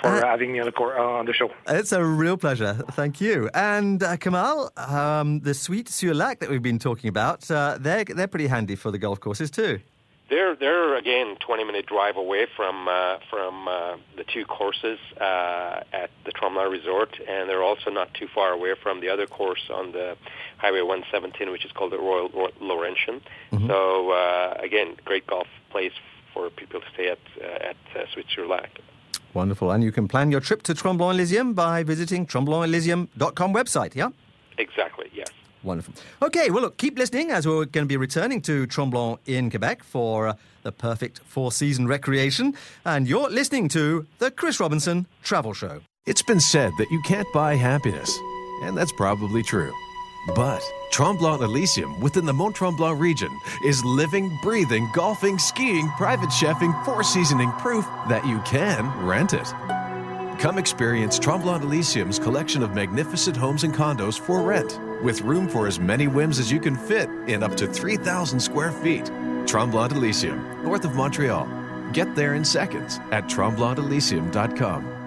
for having me on the cor- uh, on the show. It's a real pleasure. Thank you. And uh, Kamal, um, the Suites sur Lac that we've been talking about, uh, they're they're pretty handy for the golf courses too. They're they're again 20 minute drive away from uh, from uh, the two courses uh, at the Tremblant Resort, and they're also not too far away from the other course on the Highway 117, which is called the Royal Ro- Laurentian. So uh, again, great golf place for people to stay at uh, at uh, Suites sur Lac. Wonderful. And you can plan your trip to Tremblant Elysium by visiting tremblantelysium.com website. Yeah. Exactly. Yes. Wonderful. Okay, well, look, keep listening as we're going to be returning to Tremblant in Quebec for uh, the perfect four season recreation. And you're listening to the Chris Robinson Travel Show. It's been said that you can't buy happiness, and that's probably true. But Tremblant Elysium within the Mont Tremblant region is living, breathing, golfing, skiing, private chefing, four seasoning proof that you can rent it. Come experience Tremblant Elysium's collection of magnificent homes and condos for rent, with room for as many whims as you can fit in up to 3,000 square feet. Tremblant Elysium, north of Montreal. Get there in seconds at tremblantelysium.com.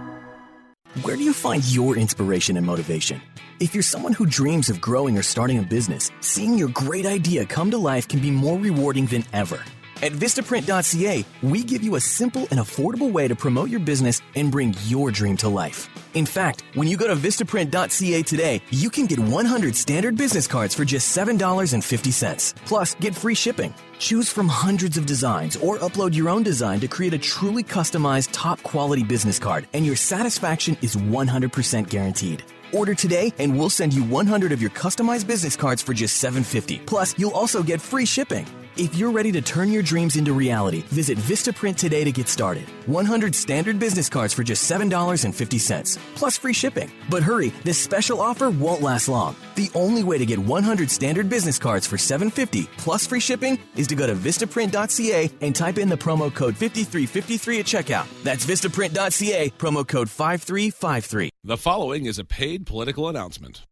Where do you find your inspiration and motivation? If you're someone who dreams of growing or starting a business, seeing your great idea come to life can be more rewarding than ever. At Vistaprint.ca, we give you a simple and affordable way to promote your business and bring your dream to life. In fact, when you go to Vistaprint.ca today, you can get 100 standard business cards for just $7.50. Plus, get free shipping. Choose from hundreds of designs or upload your own design to create a truly customized, top quality business card, and your satisfaction is 100% guaranteed. Order today and we'll send you 100 of your customized business cards for just $7.50. Plus, you'll also get free shipping. If you're ready to turn your dreams into reality, visit Vistaprint today to get started. 100 standard business cards for just $7.50, plus free shipping. But hurry, this special offer won't last long. The only way to get 100 standard business cards for $7.50 plus free shipping is to go to Vistaprint.ca and type in the promo code 5353 at checkout. That's Vistaprint.ca, promo code 5353. The following is a paid political announcement.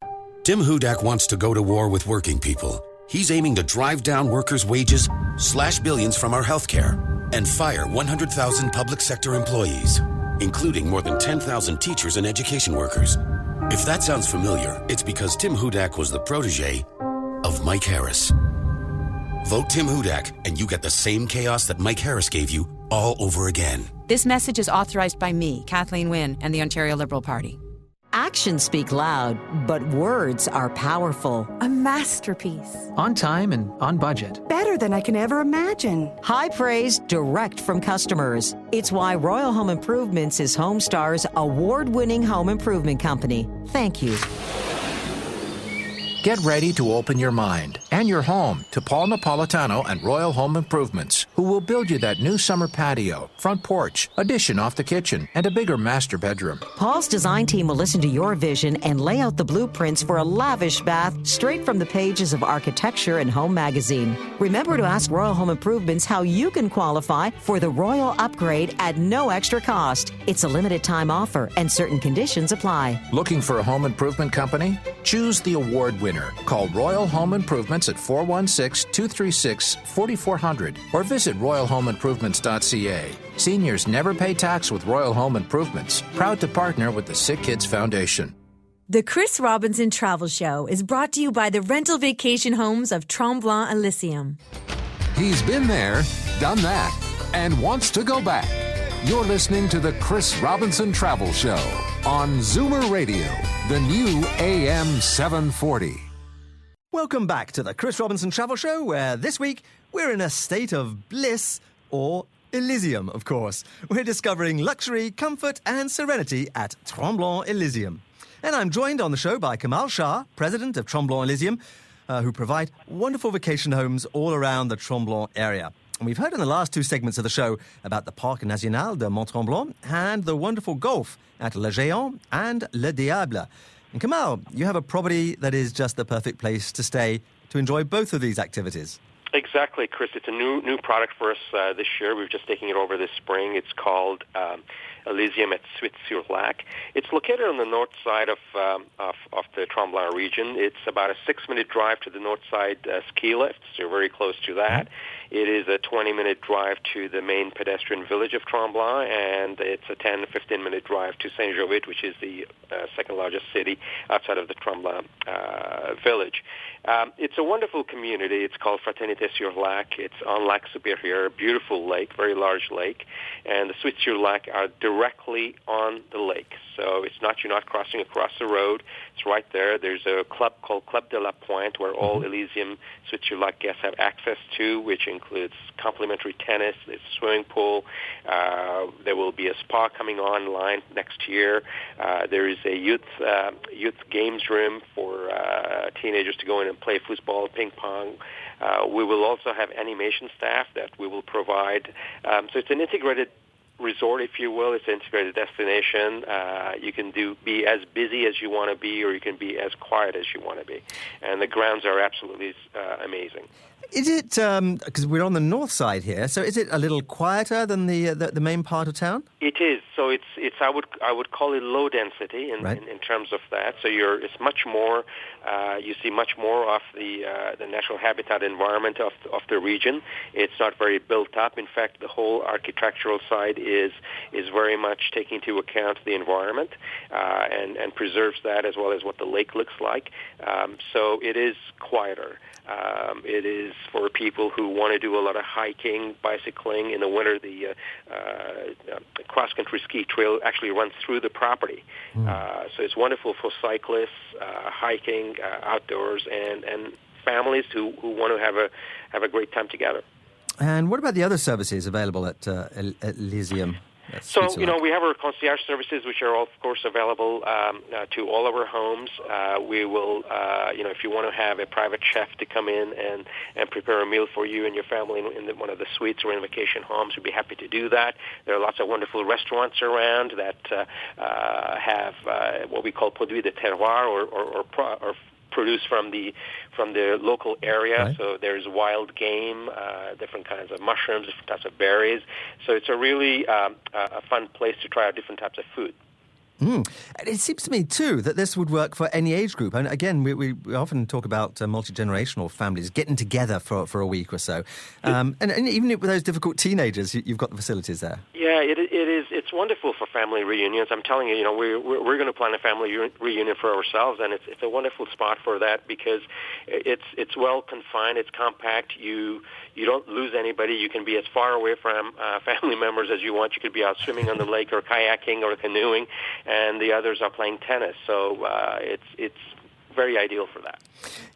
Tim Hudak wants to go to war with working people. He's aiming to drive down workers' wages, slash billions from our healthcare, and fire 100,000 public sector employees, including more than 10,000 teachers and education workers. If that sounds familiar, it's because Tim Hudak was the protege of Mike Harris. Vote Tim Hudak, and you get the same chaos that Mike Harris gave you all over again. This message is authorized by me, Kathleen Wynne, and the Ontario Liberal Party. Actions speak loud, but words are powerful. A masterpiece. On time and on budget. Better than I can ever imagine. High praise direct from customers. It's why Royal Home Improvements is Homestar's award winning home improvement company. Thank you. Get ready to open your mind and your home to Paul Napolitano and Royal Home Improvements, who will build you that new summer patio, front porch, addition off the kitchen, and a bigger master bedroom. Paul's design team will listen to your vision and lay out the blueprints for a lavish bath straight from the pages of Architecture and Home magazine. Remember to ask Royal Home Improvements how you can qualify for the Royal Upgrade at no extra cost. It's a limited time offer and certain conditions apply. Looking for a home improvement company? Choose the award winner. Call Royal Home Improvements at 416 236 4400 or visit royalhomeimprovements.ca. Seniors never pay tax with Royal Home Improvements. Proud to partner with the Sick Kids Foundation. The Chris Robinson Travel Show is brought to you by the rental vacation homes of Tremblant Elysium. He's been there, done that, and wants to go back. You're listening to the Chris Robinson Travel Show on Zoomer Radio, the new AM 740. Welcome back to the Chris Robinson Travel Show, where this week we're in a state of bliss or Elysium, of course. We're discovering luxury, comfort, and serenity at Tremblant Elysium. And I'm joined on the show by Kamal Shah, president of Tremblant Elysium, uh, who provide wonderful vacation homes all around the Tremblant area. And we've heard in the last two segments of the show about the Parc National de Mont Tremblant and the wonderful golf at Le Géant and Le Diable. And Kamal, you have a property that is just the perfect place to stay to enjoy both of these activities. Exactly, Chris. It's a new new product for us uh, this year. We've just taken it over this spring. It's called um, Elysium at Suites-sur-Lac. It's located on the north side of, um, of, of the Tremblant region. It's about a six-minute drive to the north side uh, ski lift, so you're very close to that. It is a 20-minute drive to the main pedestrian village of Tremblant, and it's a 10 15-minute drive to Saint-Jovite, which is the uh, second largest city outside of the Tremblant uh, village. Um, it's a wonderful community. It's called Fraternité sur Lac. It's on Lac Supérieur, beautiful lake, very large lake, and the Suites sur Lac are directly on the lake. So it's not you're not crossing across the road. It's right there. There's a club called Club de la Pointe where all Elysium Suites sur Lac guests have access to, which includes complimentary tennis, there's a swimming pool. Uh, there will be a spa coming online next year. Uh, there is a youth uh, youth games room for uh, teenagers to go in and play football, ping pong. Uh, we will also have animation staff that we will provide. Um, so it's an integrated resort, if you will. It's an integrated destination. Uh, you can do be as busy as you want to be, or you can be as quiet as you want to be. And the grounds are absolutely uh, amazing. Is it because um, we're on the north side here? So is it a little quieter than the, uh, the, the main part of town? It is. So it's it's I would I would call it low density in, right. in, in, terms of that. So you're it's much more. Uh, you see much more of the uh, the natural habitat environment of of the region. It's not very built up. In fact, the whole architectural side is is very much taking into account the environment uh, and and preserves that as well as what the lake looks like. Um, so it is quieter. Um, it is for people who want to do a lot of hiking, bicycling. In the winter, the uh, uh, cross-country ski trail actually runs through the property. Mm. Uh, so it's wonderful for cyclists, uh, hiking, uh, outdoors, and, and families who, who want to have a, have a great time together. And what about the other services available at, uh, Elysium? So, you know, we have our concierge services, which are, of course, available um, uh, to all of our homes. Uh, we will, uh, you know, if you want to have a private chef to come in and, and prepare a meal for you and your family in, in the, one of the suites or in vacation homes, we'd be happy to do that. There are lots of wonderful restaurants around that uh, uh, have uh, what we call produits de terroir or, or, or, pro- or produced from the from the local area. Right. So there's wild game, uh, different kinds of mushrooms, different types of berries. So it's a really um, a fun place to try out different types of food. Mm. It seems to me, too, that this would work for any age group. And again, we, we, we often talk about uh, multi generational families getting together for, for a week or so. Um, and, and, even with those difficult teenagers, you, have got the facilities there. Yeah, it, it is. It's wonderful for family reunions. I'm telling you, you know, we're, we're, we're going to plan a family re- reunion for ourselves, and it's, it's a wonderful spot for that because it's, it's well confined, it's compact. You, you don't lose anybody. You can be as far away from uh, family members as you want. You could be out swimming on the lake or kayaking or canoeing and the others are playing tennis. So uh, it's it's very ideal for that.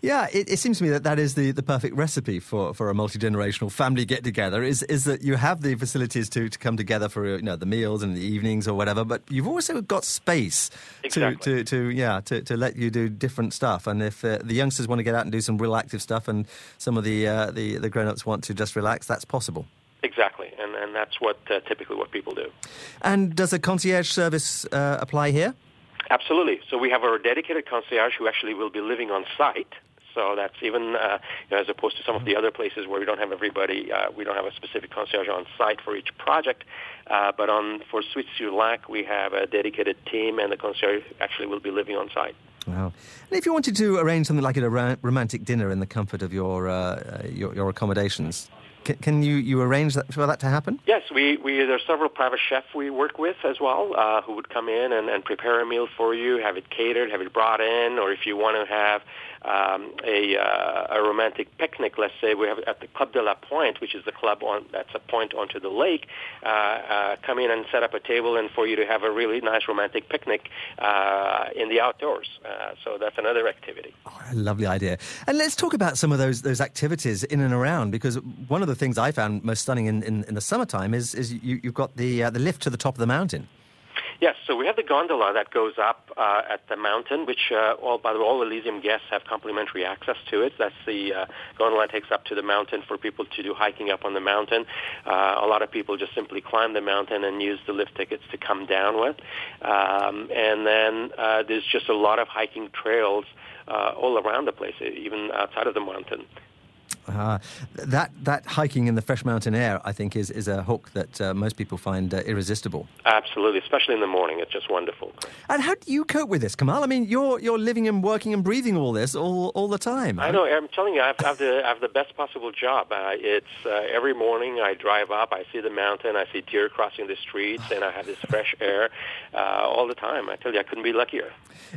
Yeah, it, it, seems to me that that is the, the perfect recipe for, for a multi generational family get together. Is is that you have the facilities to, to come together for you know the meals and the evenings or whatever, but you've also got space exactly. to, to, to yeah to, to let you do different stuff. And if uh, the youngsters want to get out and do some real active stuff, and some of the uh, the, the grown ups want to just relax, that's possible. Exactly, and and that's what uh, typically what people do. And does a concierge service uh, apply here? Absolutely. So we have our dedicated concierge who actually will be living on site. So that's even uh, you know, as opposed to some of the other places where we don't have everybody, uh, we don't have a specific concierge on site for each project. Uh, but on for Suites sur Lac, we have a dedicated team, and the concierge actually will be living on site. Wow! And if you wanted to arrange something like a romantic dinner in the comfort of your uh, your, your accommodations, can, can, you, you arrange that, for that to happen? Yes, we, we there are several private chefs we work with as well uh, who would come in and, and prepare a meal for you, have it catered, have it brought in, or if you want to have um, a, uh, a romantic picnic, let's say we have at the Club de la Pointe, which is the club on that's a point onto the lake, uh, uh, come in and set up a table and for you to have a really nice romantic picnic uh, in the outdoors. Uh, so that's another activity. Oh, lovely idea. And let's talk about some of those those activities in and around because one of the things I found most stunning in, in, in the summertime is is you, you've got the uh, the lift to the top of the mountain. Yes, so we have the gondola that goes up uh, at the mountain, which uh, all by the way, all Elysium guests have complimentary access to it. That's the uh, gondola takes up to the mountain for people to do hiking up on the mountain. Uh, a lot of people just simply climb the mountain and use the lift tickets to come down with. Um, and then uh, there's just a lot of hiking trails uh, all around the place, even outside of the mountain. Uh, that that hiking in the fresh mountain air, I think, is, is a hook that uh, most people find uh, irresistible. Absolutely, especially in the morning. It's just wonderful. And how do you cope with this, Kamal? I mean, you're you're living and working and breathing all this all, all the time. I know. I'm telling you, I have, I have the I have the best possible job. Uh, it's uh, every morning I drive up, I see the mountain, I see deer crossing the streets, and I have this fresh air uh, all the time. I tell you, I couldn't be luckier.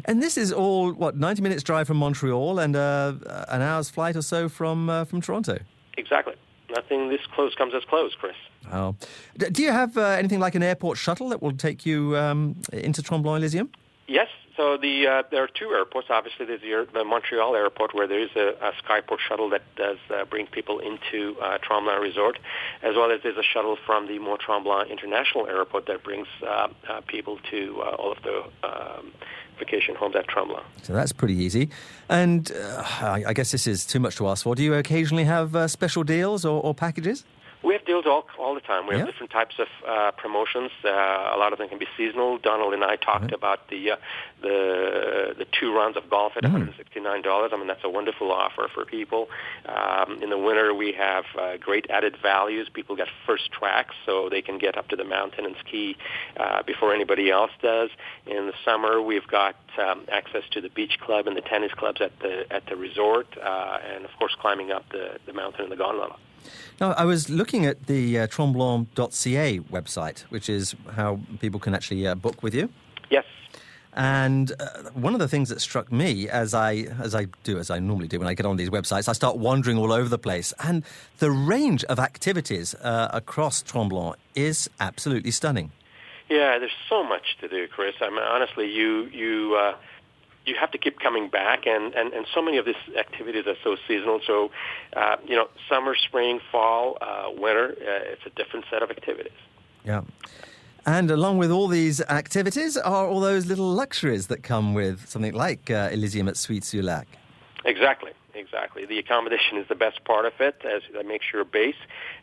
And this is all what 90 minutes drive from Montreal and an hour's flight or so from from Toronto. Exactly. Nothing this close comes as close, Chris. Oh. Do you have uh, anything like an airport shuttle that will take you um, into Tremblant Elysium? Yes. So the uh, there are two airports. Obviously, there's the, the Montreal airport where there is a, a Skyport shuttle that does uh, bring people into uh, Tremblant Resort, as well as there's a shuttle from the Mont Tremblant International Airport that brings uh, uh, people to uh, all of the um, vacation homes at. So that's pretty easy. And uh, I guess this is too much to ask for. Do you occasionally have uh, special deals or, or, packages? We have deals all, all the time. We have different types of uh, promotions. Uh, a lot of them can be seasonal. Donald and I talked right. about the uh, the the two rounds of golf at mm. $169. I mean, that's a wonderful offer for people. Um, in the winter, we have uh, great added values. People get first tracks, so they can get up to the mountain and ski uh, before anybody else does. In the summer, we've got um, access to the beach club and the tennis clubs at the at the resort, uh, and of course, climbing up the, the mountain in the gondola. Now, I was looking at the uh, tremblant.ca website, which is how people can actually uh, book with you. Yes. And uh, one of the things that struck me, as I as I do as I normally do when I get on these websites, I start wandering all over the place, and the range of activities uh, across Tremblant is absolutely stunning. Yeah, there's so much to do, Chris. I mean, honestly, you you uh, you have to keep coming back, and, and, and so many of these activities are so seasonal. So, uh, you know, summer, spring, fall, uh, winter, uh, it's a different set of activities. Yeah. And along with all these activities are all those little luxuries that come with something like uh, Elysium at Suites sur Lac. Exactly exactly. The accommodation is the best part of it, as that makes your base.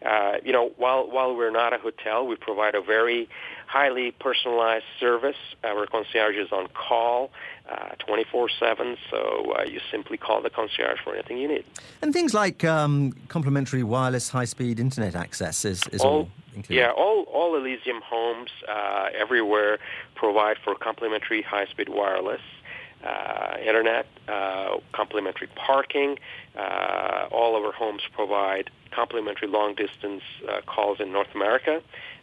Uh, you know, while while we're not a hotel, we provide a very highly personalized service. Our concierge is on call. Uh, 24-7, so uh, you simply call the concierge for anything you need. And things like um, complimentary wireless high-speed internet access is, is all, all included? Yeah, all, all Elysium homes uh, everywhere provide for complimentary high-speed wireless uh, internet, uh, complimentary parking. Uh, all of our homes provide complimentary long-distance uh, calls in North America.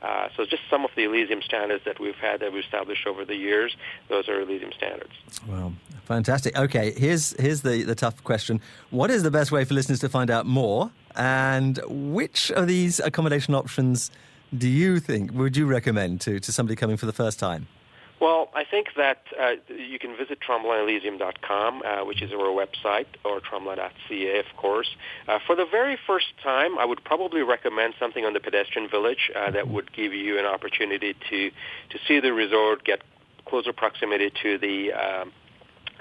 Uh, so just some of the Elysium standards that we've had that we've established over the years, those are Elysium standards. Well, fantastic. Okay, here's, here's the, the tough question. What is the best way for listeners to find out more? And which of these accommodation options do you think, would you recommend to, to somebody coming for the first time? Well, I think that uh, you can visit TremblantElysium.com, uh, which is our website, or tremblant.ca, of course. Uh, for the very first time, I would probably recommend something on the pedestrian village uh, that would give you an opportunity to to see the resort, get closer proximity to the um,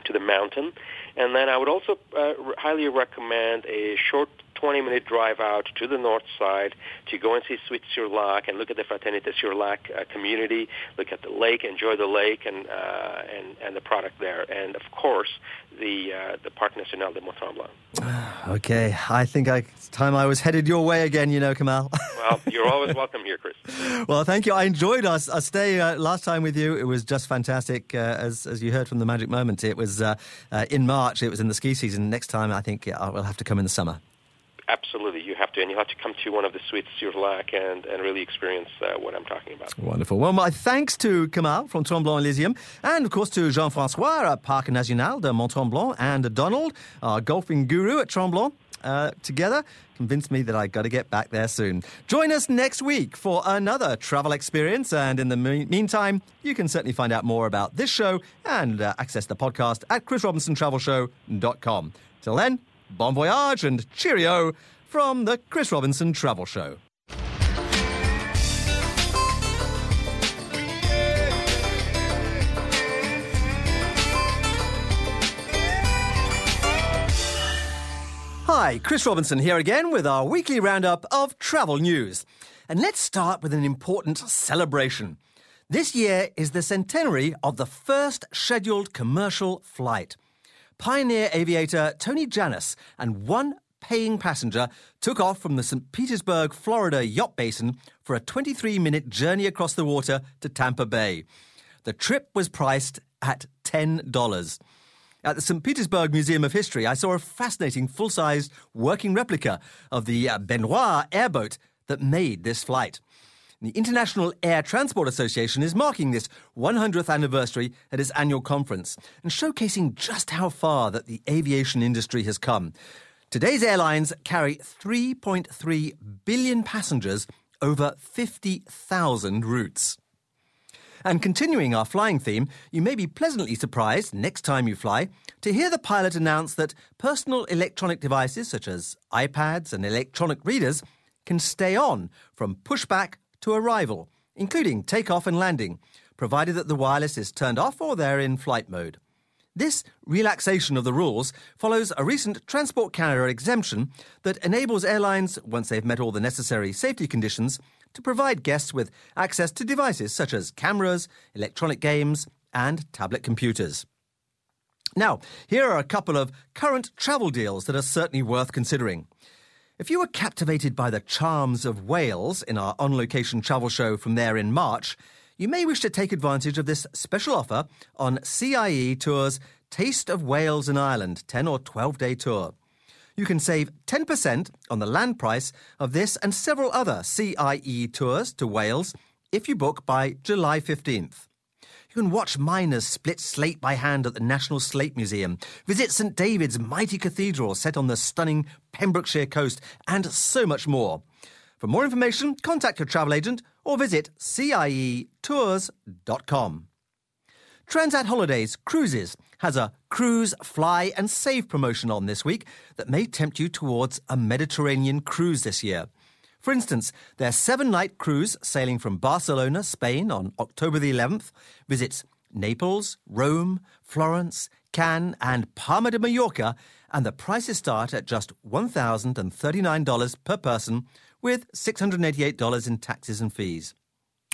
to the mountain, and then I would also uh, highly recommend a short 20 minute drive out to the north side to go and see Suites sur Lac and look at the Fraternité sur Lac uh, community, look at the lake, enjoy the lake and, uh, and, and the product there. And of course, the, uh, the Parc National de Mont Tremblant. Okay, I think I, it's time I was headed your way again, you know, Kamal. well, you're always welcome here, Chris. Well, thank you. I enjoyed our, our stay uh, last time with you. It was just fantastic. Uh, as, as you heard from the Magic Moment, it was uh, uh, in March, it was in the ski season. Next time, I think I will have to come in the summer. Absolutely, you have to, and you have to come to one of the suites sur Lac and, and really experience uh, what I'm talking about. Wonderful. Well, my thanks to Kamal from Tremblant Elysium, and of course to Jean-François at Parc National de Mont Tremblant, and Donald, our golfing guru at Tremblant. Uh, together convinced me that I got to get back there soon. Join us next week for another travel experience, and in the me- meantime, you can certainly find out more about this show and uh, access the podcast at chrisrobinsontravelshow.com. Till then, bon voyage and cheerio from the Chris Robinson Travel Show. Hi, Chris Robinson here again with our weekly roundup of travel news. And let's start with an important celebration. This year is the centenary of the first scheduled commercial flight. Pioneer aviator Tony Jannus and one paying passenger took off from the St. Petersburg, Florida yacht basin for a 23 minute journey across the water to Tampa Bay. The trip was priced at $10. At the St. Petersburg Museum of History, I saw a fascinating full sized working replica of the uh, Benoist airboat that made this flight. The International Air Transport Association is marking this 100th anniversary at its annual conference and showcasing just how far that the aviation industry has come. Today's airlines carry 3.3 billion passengers over 50,000 routes. And continuing our flying theme, you may be pleasantly surprised next time you fly to hear the pilot announce that personal electronic devices such as iPads and electronic readers can stay on from pushback to arrival, including takeoff and landing, provided that the wireless is turned off or they're in flight mode. This relaxation of the rules follows a recent Transport Canada exemption that enables airlines, once they've met all the necessary safety conditions, to provide guests with access to devices such as cameras, electronic games, and tablet computers. Now, here are a couple of current travel deals that are certainly worth considering. If you were captivated by the charms of Wales in our on location travel show from there in March, you may wish to take advantage of this special offer on CIE Tours Taste of Wales and Ireland 10 or 12 day tour. You can save 10% on the land price of this and several other CIE tours to Wales if you book by July 15th. You can watch miners split slate by hand at the National Slate Museum, visit St David's mighty cathedral set on the stunning Pembrokeshire coast, and so much more. For more information, contact your travel agent or visit cietours.com. Transat Holidays Cruises has a cruise, fly, and save promotion on this week that may tempt you towards a Mediterranean cruise this year. For instance, their seven night cruise sailing from Barcelona, Spain on October the 11th visits Naples, Rome, Florence, Cannes, and Palma de Mallorca, and the prices start at just $1,039 per person with $688 in taxes and fees.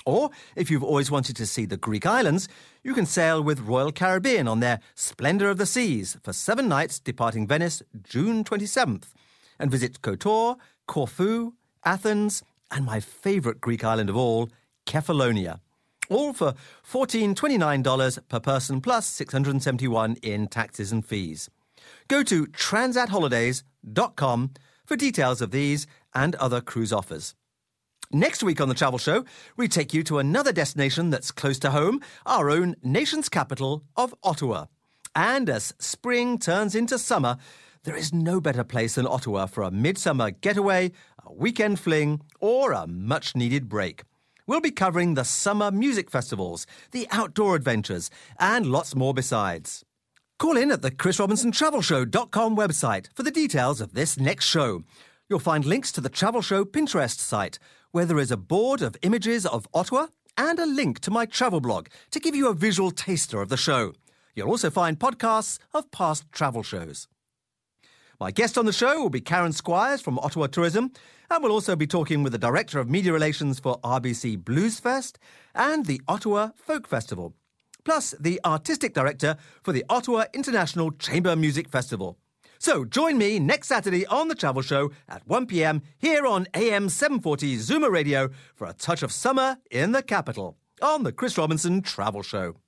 Or, if you've always wanted to see the Greek islands, you can sail with Royal Caribbean on their Splendor of the Seas for seven nights departing Venice June 27th, and visit Kotor, Corfu, Athens, and my favourite Greek island of all, Kefalonia. All for $1429 per person plus 671 in taxes and fees. Go to transatholidays.com for details of these and other cruise offers. Next week on the Travel Show, we take you to another destination that's close to home, our own nation's capital of Ottawa. And as spring turns into summer, there is no better place than Ottawa for a midsummer getaway, a weekend fling, or a much needed break. we'll be covering the summer music festivals, the outdoor adventures, and lots more besides. Call in at the chrisrobinsontravelshow.com website for the details of this next show. You'll find links to the Travel Show Pinterest site, where there is a board of images of Ottawa and a link to my travel blog to give you a visual taster of the show. You'll also find podcasts of past travel shows. My guest on the show will be Karen Squires from Ottawa Tourism, and we'll also be talking with the Director of Media Relations for RBC Blues Fest and the Ottawa Folk Festival plus the artistic director for the Ottawa International Chamber Music Festival. So join me next Saturday on The Travel Show at 1 pm here on AM 740 Zoomer Radio for a touch of summer in the capital on The Chris Robinson Travel Show.